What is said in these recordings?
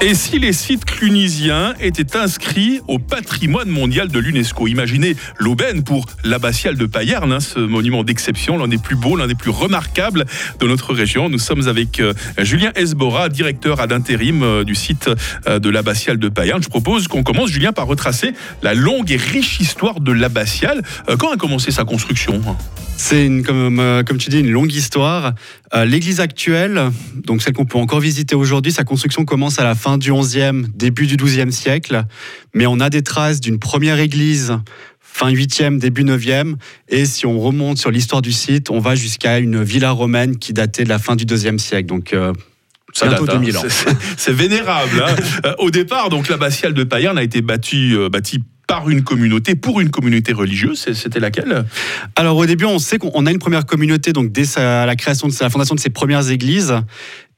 Et si les sites clunisiens étaient inscrits au patrimoine mondial de l'UNESCO? Imaginez l'aubaine pour l'abbatiale de Payerne, hein, ce monument d'exception, l'un des plus beaux, l'un des plus remarquables de notre région. Nous sommes avec euh, Julien Esbora, directeur ad intérim euh, du site euh, de l'abbatiale de Payerne. Je propose qu'on commence, Julien, par retracer la longue et riche histoire de l'abbatiale. quand a commencé sa construction? C'est une, comme, comme, tu dis, une longue histoire. L'église actuelle, donc celle qu'on peut encore visiter aujourd'hui, sa construction commence à la fin du 11e, début du 12e siècle, mais on a des traces d'une première église fin 8e, début 9e. Et si on remonte sur l'histoire du site, on va jusqu'à une villa romaine qui datait de la fin du 2e siècle. Donc, euh, ça date, 2000 hein. ans. C'est vénérable. Hein. Euh, au départ, donc l'abbatiale de Payerne a été bâtie, euh, bâtie par une communauté, pour une communauté religieuse. C'était laquelle? Alors au début, on sait qu'on a une première communauté, donc dès la création, de la fondation de ces premières églises.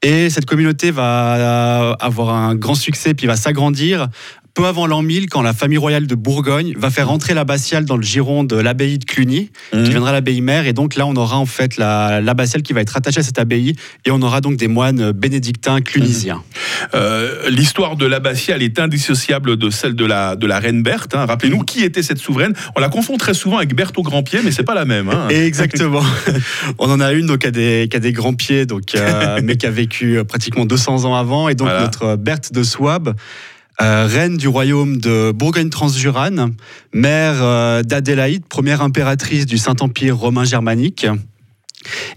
Et cette communauté va avoir un grand succès, puis va s'agrandir peu avant l'an 1000, quand la famille royale de Bourgogne va faire entrer l'abbatiale dans le giron de l'abbaye de Cluny, qui mhm. deviendra l'abbaye mère. Et donc là, on aura en fait l'abbatiale qui va être attachée à cette abbaye, et on aura donc des moines bénédictins clunisiens. Euh, l'histoire de l'abbatiale est indissociable de celle de la, de la reine Berthe. Hein. Rappelez-nous qui était cette souveraine. On la confond très souvent avec Berthe au grand pied, mais c'est pas la même. Hein. Exactement. on en a une donc, qui, a des, qui a des grands pieds, donc, euh, mais qui a vécu pratiquement 200 ans avant. Et donc notre Berthe de Souabe. Euh, reine du royaume de Bourgogne-Transjurane, mère euh, d'Adélaïde, première impératrice du Saint-Empire romain germanique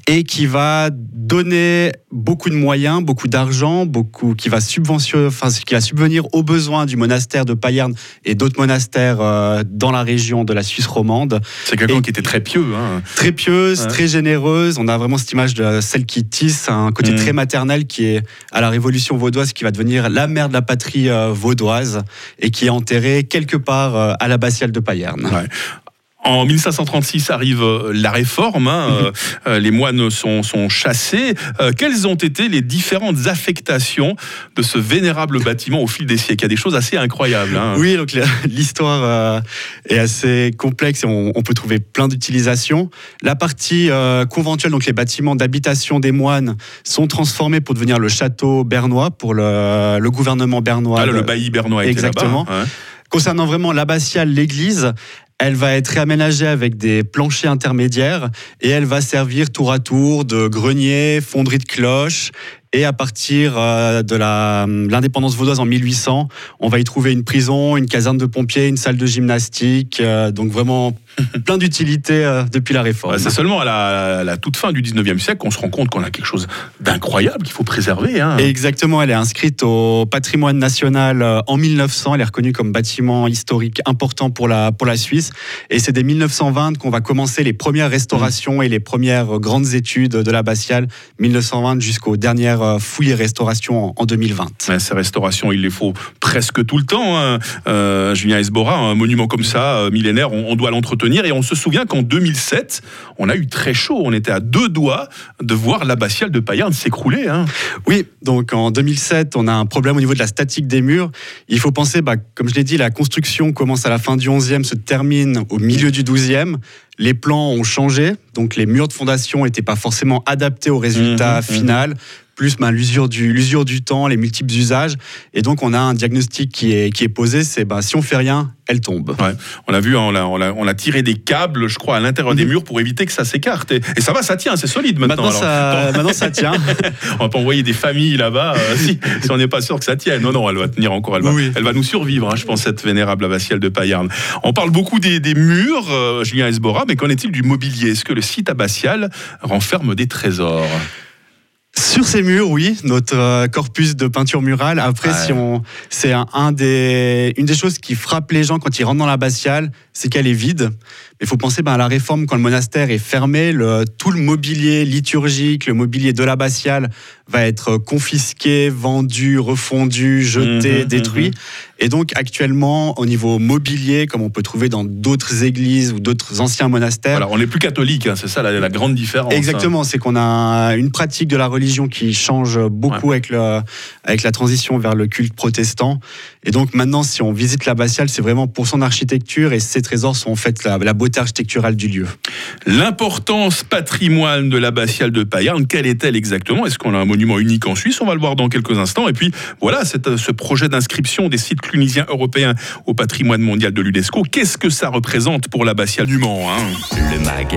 et qui va donner beaucoup de moyens, beaucoup d'argent, beaucoup qui va subventionner, enfin qui va subvenir aux besoins du monastère de Payerne et d'autres monastères euh, dans la région de la Suisse romande. C'est quelqu'un qui était très pieux, hein. très pieuse, très généreuse. On a vraiment cette image de celle qui tisse, un côté mm. très maternel qui est à la Révolution vaudoise, qui va devenir la mère de la patrie euh, vaudoise et qui est enterrée quelque part euh, à l'abbatiale de Payerne. Ouais. En 1536 arrive euh, la réforme, hein, mhm. euh, euh, les moines sont, chassés. quelles ont été les différentes affectations de ce vénérable bâtiment au fil des siècles? Il y a des choses assez incroyables. Hein. Oui, donc l'histoire est assez complexe et on, peut trouver plein d'utilisations. La partie conventuelle, donc les bâtiments d'habitation des moines, sont transformés pour devenir le château bernois pour le, gouvernement bernois. Ah, le bailli bernois Exactement. Concernant vraiment l'abbatiale, l'église, elle va être réaménagée avec des planchers intermédiaires et elle va servir tour à tour de grenier, fonderie de cloches et à partir euh, de l'indépendance vaudoise en 1800, on va y trouver une prison, une caserne de pompiers, une salle de gymnastique. Euh, donc vraiment plein d'utilités euh, depuis la réforme. C'est seulement à la, toute fin du 19e siècle qu'on se rend compte qu'on a quelque chose d'incroyable qu'il faut préserver. Hein. Exactement, elle est inscrite au patrimoine national en 1900. Elle est reconnue comme bâtiment historique important pour la, pour la Suisse. Et c'est dès 1920 qu'on va commencer les premières restaurations et les premières grandes études de l'abbatiale, 1920 jusqu'aux dernières euh, fouilles et restaurations en, 2020. ces restaurations, il les faut presque tout le temps. Hein. Euh, Julien Esbora, un monument comme ça, euh, millénaire, on, doit l'entretenir. Et on se souvient qu'en 2007, on a eu très chaud. On était à deux doigts de voir l'abbatiale de Payerne s'écrouler. Hein. Oui, donc en 2007, on a un problème au niveau de la statique des murs. Il faut penser, bah, comme je l'ai dit, la construction commence à la fin du 11e, se termine au milieu du 12e les plans ont changé, donc les murs de fondation n'étaient pas forcément adaptés au résultat mmh, mmh. Plus ben, l'usure du, l'usure du temps, les multiples usages. Et donc, on a un diagnostic qui est, qui est posé, c'est ben, si on fait rien, elle tombe. On a vu, on a, on, a, tiré des câbles, je crois, à l'intérieur des mhm. murs pour éviter que ça s'écarte. Et, ça va, ça tient, c'est solide maintenant. Maintenant, ça, maintenant ça, tient. on va pas envoyer des familles là-bas euh, si, on n'est pas sûr que ça tienne. Non, non, elle va tenir encore. Elle va, elle va nous survivre, hein, je pense, cette vénérable abbatiale de Payarn. On parle beaucoup des, murs, euh, Julien Esbora, mais qu'en est-il du mobilier? Est-ce que le site abbatial renferme des trésors? Sur ces murs, oui, notre euh, corpus de peinture murale. Après, si on, c'est un, des, une des choses qui frappe les gens quand ils rentrent dans l'abbatiale, c'est qu'elle est vide. Il faut penser ben, à la réforme quand le monastère est fermé, le, tout le mobilier liturgique, le mobilier de l'abbatiale va être confisqué, vendu, refondu, jeté, mhm, détruit. Mhm. Et donc actuellement, au niveau mobilier, comme on peut trouver dans d'autres églises ou d'autres anciens monastères, voilà, on n'est plus catholique, hein, c'est ça la, grande différence. Exactement, c'est qu'on a une pratique de la religion qui change beaucoup avec, le, avec la transition vers le culte protestant. Et donc maintenant, si on visite l'abbatiale, c'est vraiment pour son architecture et ses trésors sont en fait la, la beauté architecturale du lieu. L'importance patrimoine de l'abbatiale de Payarn, quelle est-elle exactement? Est-ce qu'on a un monument unique en Suisse? On va le voir dans quelques instants. Et puis voilà, ce projet d'inscription des sites clunisiens européens au patrimoine mondial de l'UNESCO, qu'est-ce que ça représente pour l'abbatiale? Du Mans hein Le MAG,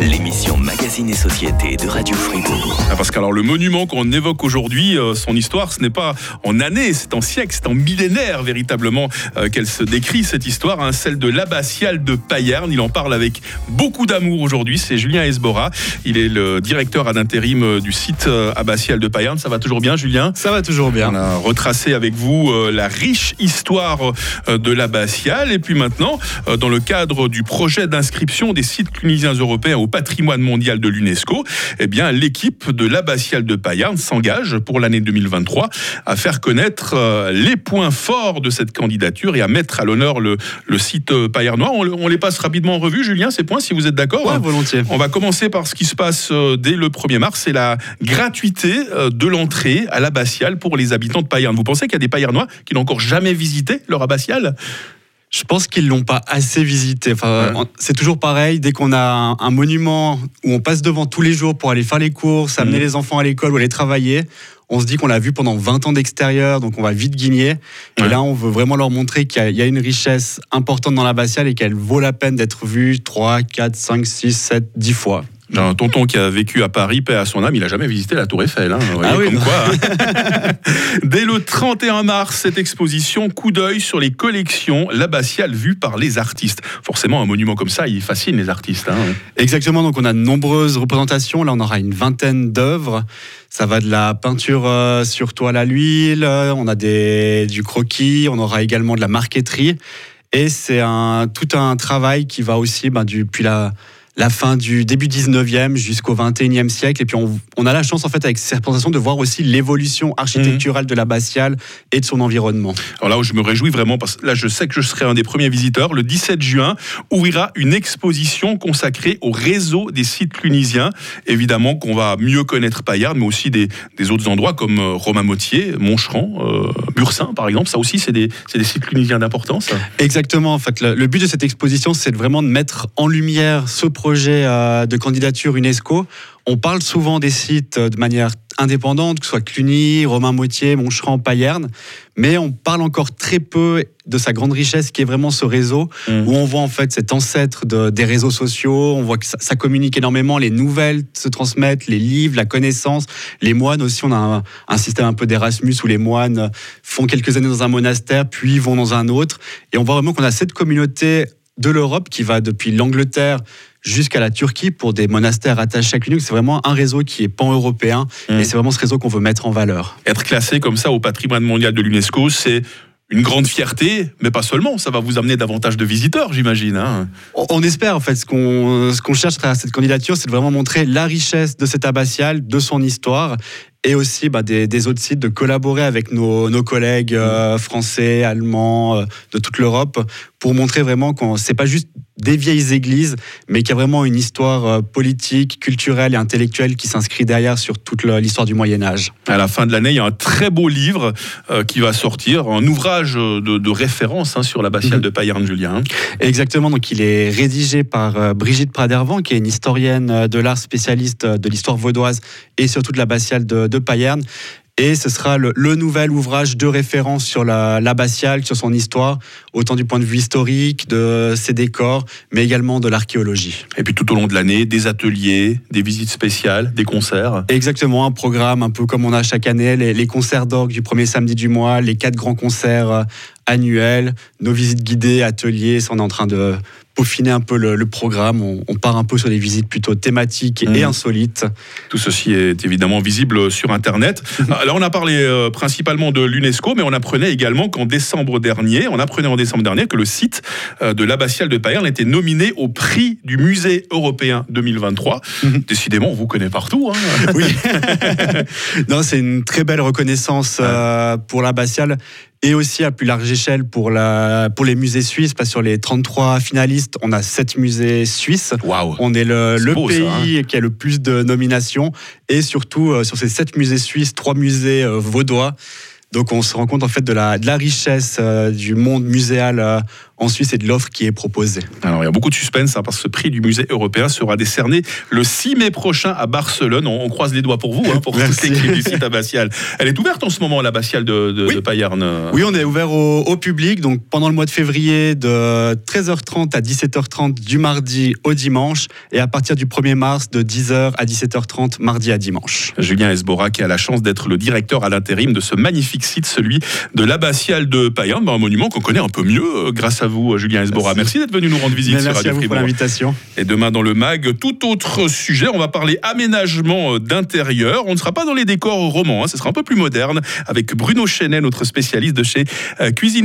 l'émission Magazine et Société de Radio Fribourg. Ah, parce que alors le monument qu'on évoque aujourd'hui, euh, son histoire, ce n'est pas en années, c'est en siècles, c'est en millénaires véritablement euh, qu'elle se décrit cette histoire, hein, celle de l'abbatiale de Payerne. Il en parle avec beaucoup d'amour aujourd'hui. C'est Julien Esbora. Il est le directeur ad intérim euh, du site abbatial de Payerne. Ça va toujours bien, Julien? Ça va toujours bien. On a retracé avec vous la riche histoire de l'abbatiale. Et puis maintenant, dans le cadre du projet d'inscription des sites clunisiens européens au patrimoine mondial de l'UNESCO, eh bien, l'équipe de l'abbatiale de Payerne s'engage pour l'année 2023 à faire connaître euh, les points forts de cette candidature et à mettre à l'honneur le, le site euh. On, on, les passe rapidement en revue, Julien, ces points, si vous êtes d'accord. Oui, volontiers. On va commencer par ce qui se passe euh, dès le 1er mars, c'est la gratuité de l'entrée à l'abbatiale pour les habitants de Payerne. Vous pensez qu'il y a des Payernois qui n'ont encore jamais visité leur abbatiale? Je pense qu'ils l'ont pas assez visité. Enfin, c'est toujours pareil. Dès qu'on a un, monument où on passe devant tous les jours pour aller faire les courses, amener mmh. les enfants à l'école ou aller travailler, on se dit qu'on l'a vu pendant 20 ans d'extérieur, donc on va vite guigner. Et là, on veut vraiment leur montrer qu'il y, a une richesse importante dans l'abbatiale et qu'elle vaut la peine d'être vue 3, 4, 5, 6, 7, 10 fois. J'ai un tonton qui a vécu à Paris, paix à son âme, il n'a jamais visité la Tour Eiffel. Hein, ah oui, comme quoi, hein. Dès le 31 mars, cette exposition, coup d'œil sur les collections, l'abbatiale vue par les artistes. Forcément, un monument comme ça, il fascine les artistes. Hein. Exactement, donc on a de nombreuses représentations. Là, on aura une vingtaine d'œuvres. Ça va de la peinture euh, sur toile à l'huile, on a des, du croquis, on aura également de la marqueterie. Et c'est un, tout un travail qui va aussi, ben, depuis la la fin du début 19e jusqu'au 21e siècle. Et puis on, a la chance en fait avec ces représentations de voir aussi l'évolution architecturale de l'abbatiale et de son environnement. Alors là où je me réjouis vraiment, parce que là je sais que je serai un des premiers visiteurs, le 17 juin ouvrira une exposition consacrée au réseau des sites clunisiens. Évidemment qu'on va mieux connaître Payard, mais aussi des, autres endroits comme euh, Romain-Motier, Moncheran, euh, Bursin par exemple. Ça aussi c'est des, des, sites clunisiens d'importance. Exactement. En fait, le, le but de cette exposition, c'est vraiment de mettre en lumière ce projet projet euh, de candidature UNESCO, on parle souvent des sites euh, de manière indépendante, que ce soit Cluny, Romain Motier, Moncheran, Payerne, mais on parle encore très peu de sa grande richesse qui est vraiment ce réseau, mmh. où on voit en fait cet ancêtre des réseaux sociaux, on voit que ça, communique énormément, les nouvelles se transmettent, les livres, la connaissance, les moines aussi, on a un, un système un peu d'Erasmus où les moines font quelques années dans un monastère, puis vont dans un autre, et on voit vraiment qu'on a cette communauté de l'Europe qui va depuis l'Angleterre jusqu'à la Turquie pour des monastères attachés à Cluny. C'est vraiment un réseau qui est pan-européen et mmh. c'est vraiment ce réseau qu'on veut mettre en valeur. Être classé comme ça au patrimoine mondial de l'UNESCO, c'est une grande fierté, mais pas seulement. Ça va vous amener davantage de visiteurs, j'imagine. Hein. On espère, en fait. Ce qu'on ce qu'on cherche à cette candidature, c'est de vraiment montrer la richesse de cette abbatiale, de son histoire, et aussi bah, des, autres sites, de collaborer avec nos, nos collègues euh, français, allemands, euh, de toute l'Europe, pour montrer vraiment que c'est pas juste des vieilles églises, mais qu'il y a vraiment une histoire euh, politique, culturelle et intellectuelle qui s'inscrit derrière sur toute l'histoire du Moyen Âge. À la fin de l'année, il y a un très beau livre euh, qui va sortir, un ouvrage de, référence hein, sur l'abbatiale mhm. de Payerne, Julien. Hein. Exactement, donc il est rédigé par euh, Brigitte Pradervan, qui est une historienne de l'art spécialiste de l'histoire vaudoise et surtout de l'abbatiale de, de Payerne. Et ce sera le, nouvel ouvrage de référence sur l'abbatiale, sur son histoire, autant du point de vue historique, de ses décors, mais également de l'archéologie. Et puis tout au long de l'année, des ateliers, des visites spéciales, des concerts. Exactement, un programme un peu comme on a chaque année, les, les concerts d'orgue du premier samedi du mois, les quatre grands concerts annuels, nos visites guidées, ateliers, on est en train de peaufiner un peu le, programme. On, part un peu sur des visites plutôt thématiques et mmh. insolites. Tout ceci est évidemment visible sur Internet. Alors on a parlé euh, principalement de l'UNESCO, mais on apprenait également qu'en décembre dernier, on apprenait en décembre dernier que le site euh, de l'abbatiale de Payerne était nominé au prix du musée européen 2023. Mmh. Décidément, on vous connaît partout. Hein. oui. non, c'est une très belle reconnaissance euh, pour l'abbatiale et aussi à plus large échelle pour, la, pour les musées suisses, parce que sur les 33 finalistes, on a 7 musées suisses. On est le, le pays hein. qui a le plus de nominations, et surtout euh, sur ces 7 musées suisses, 3 musées euh, vaudois. Donc on se rend compte en fait de la, de la richesse euh, du monde muséal en Suisse et de l'offre qui est proposée. Alors il y a beaucoup de suspense hein, parce que ce prix du musée européen sera décerné le 6 mai prochain à Barcelone. On, croise les doigts pour vous, hein, pour toute l'équipe du site abbatial. Elle est ouverte en ce moment, l'abbatiale de, de, oui. Payerne Oui, on est ouvert au, public, donc pendant le mois de février de 13h30 à 17h30 du mardi au dimanche et à partir du 1er mars de 10h à 17h30 mardi à dimanche. Julien Esbora qui a la chance d'être le directeur à l'intérim de ce magnifique site, celui de l'abbatiale de Payerne, ben, un monument qu'on connaît un peu mieux euh, grâce à vous, Julien Esbora. Merci, d'être venu nous rendre visite sur Radio à vous pour l'invitation. Et demain dans le MAG, tout autre sujet, on va parler aménagement euh, d'intérieur. On ne sera pas dans les décors romans, hein, ce sera un peu plus moderne avec Bruno Chenet, notre spécialiste de chez euh, Cuisine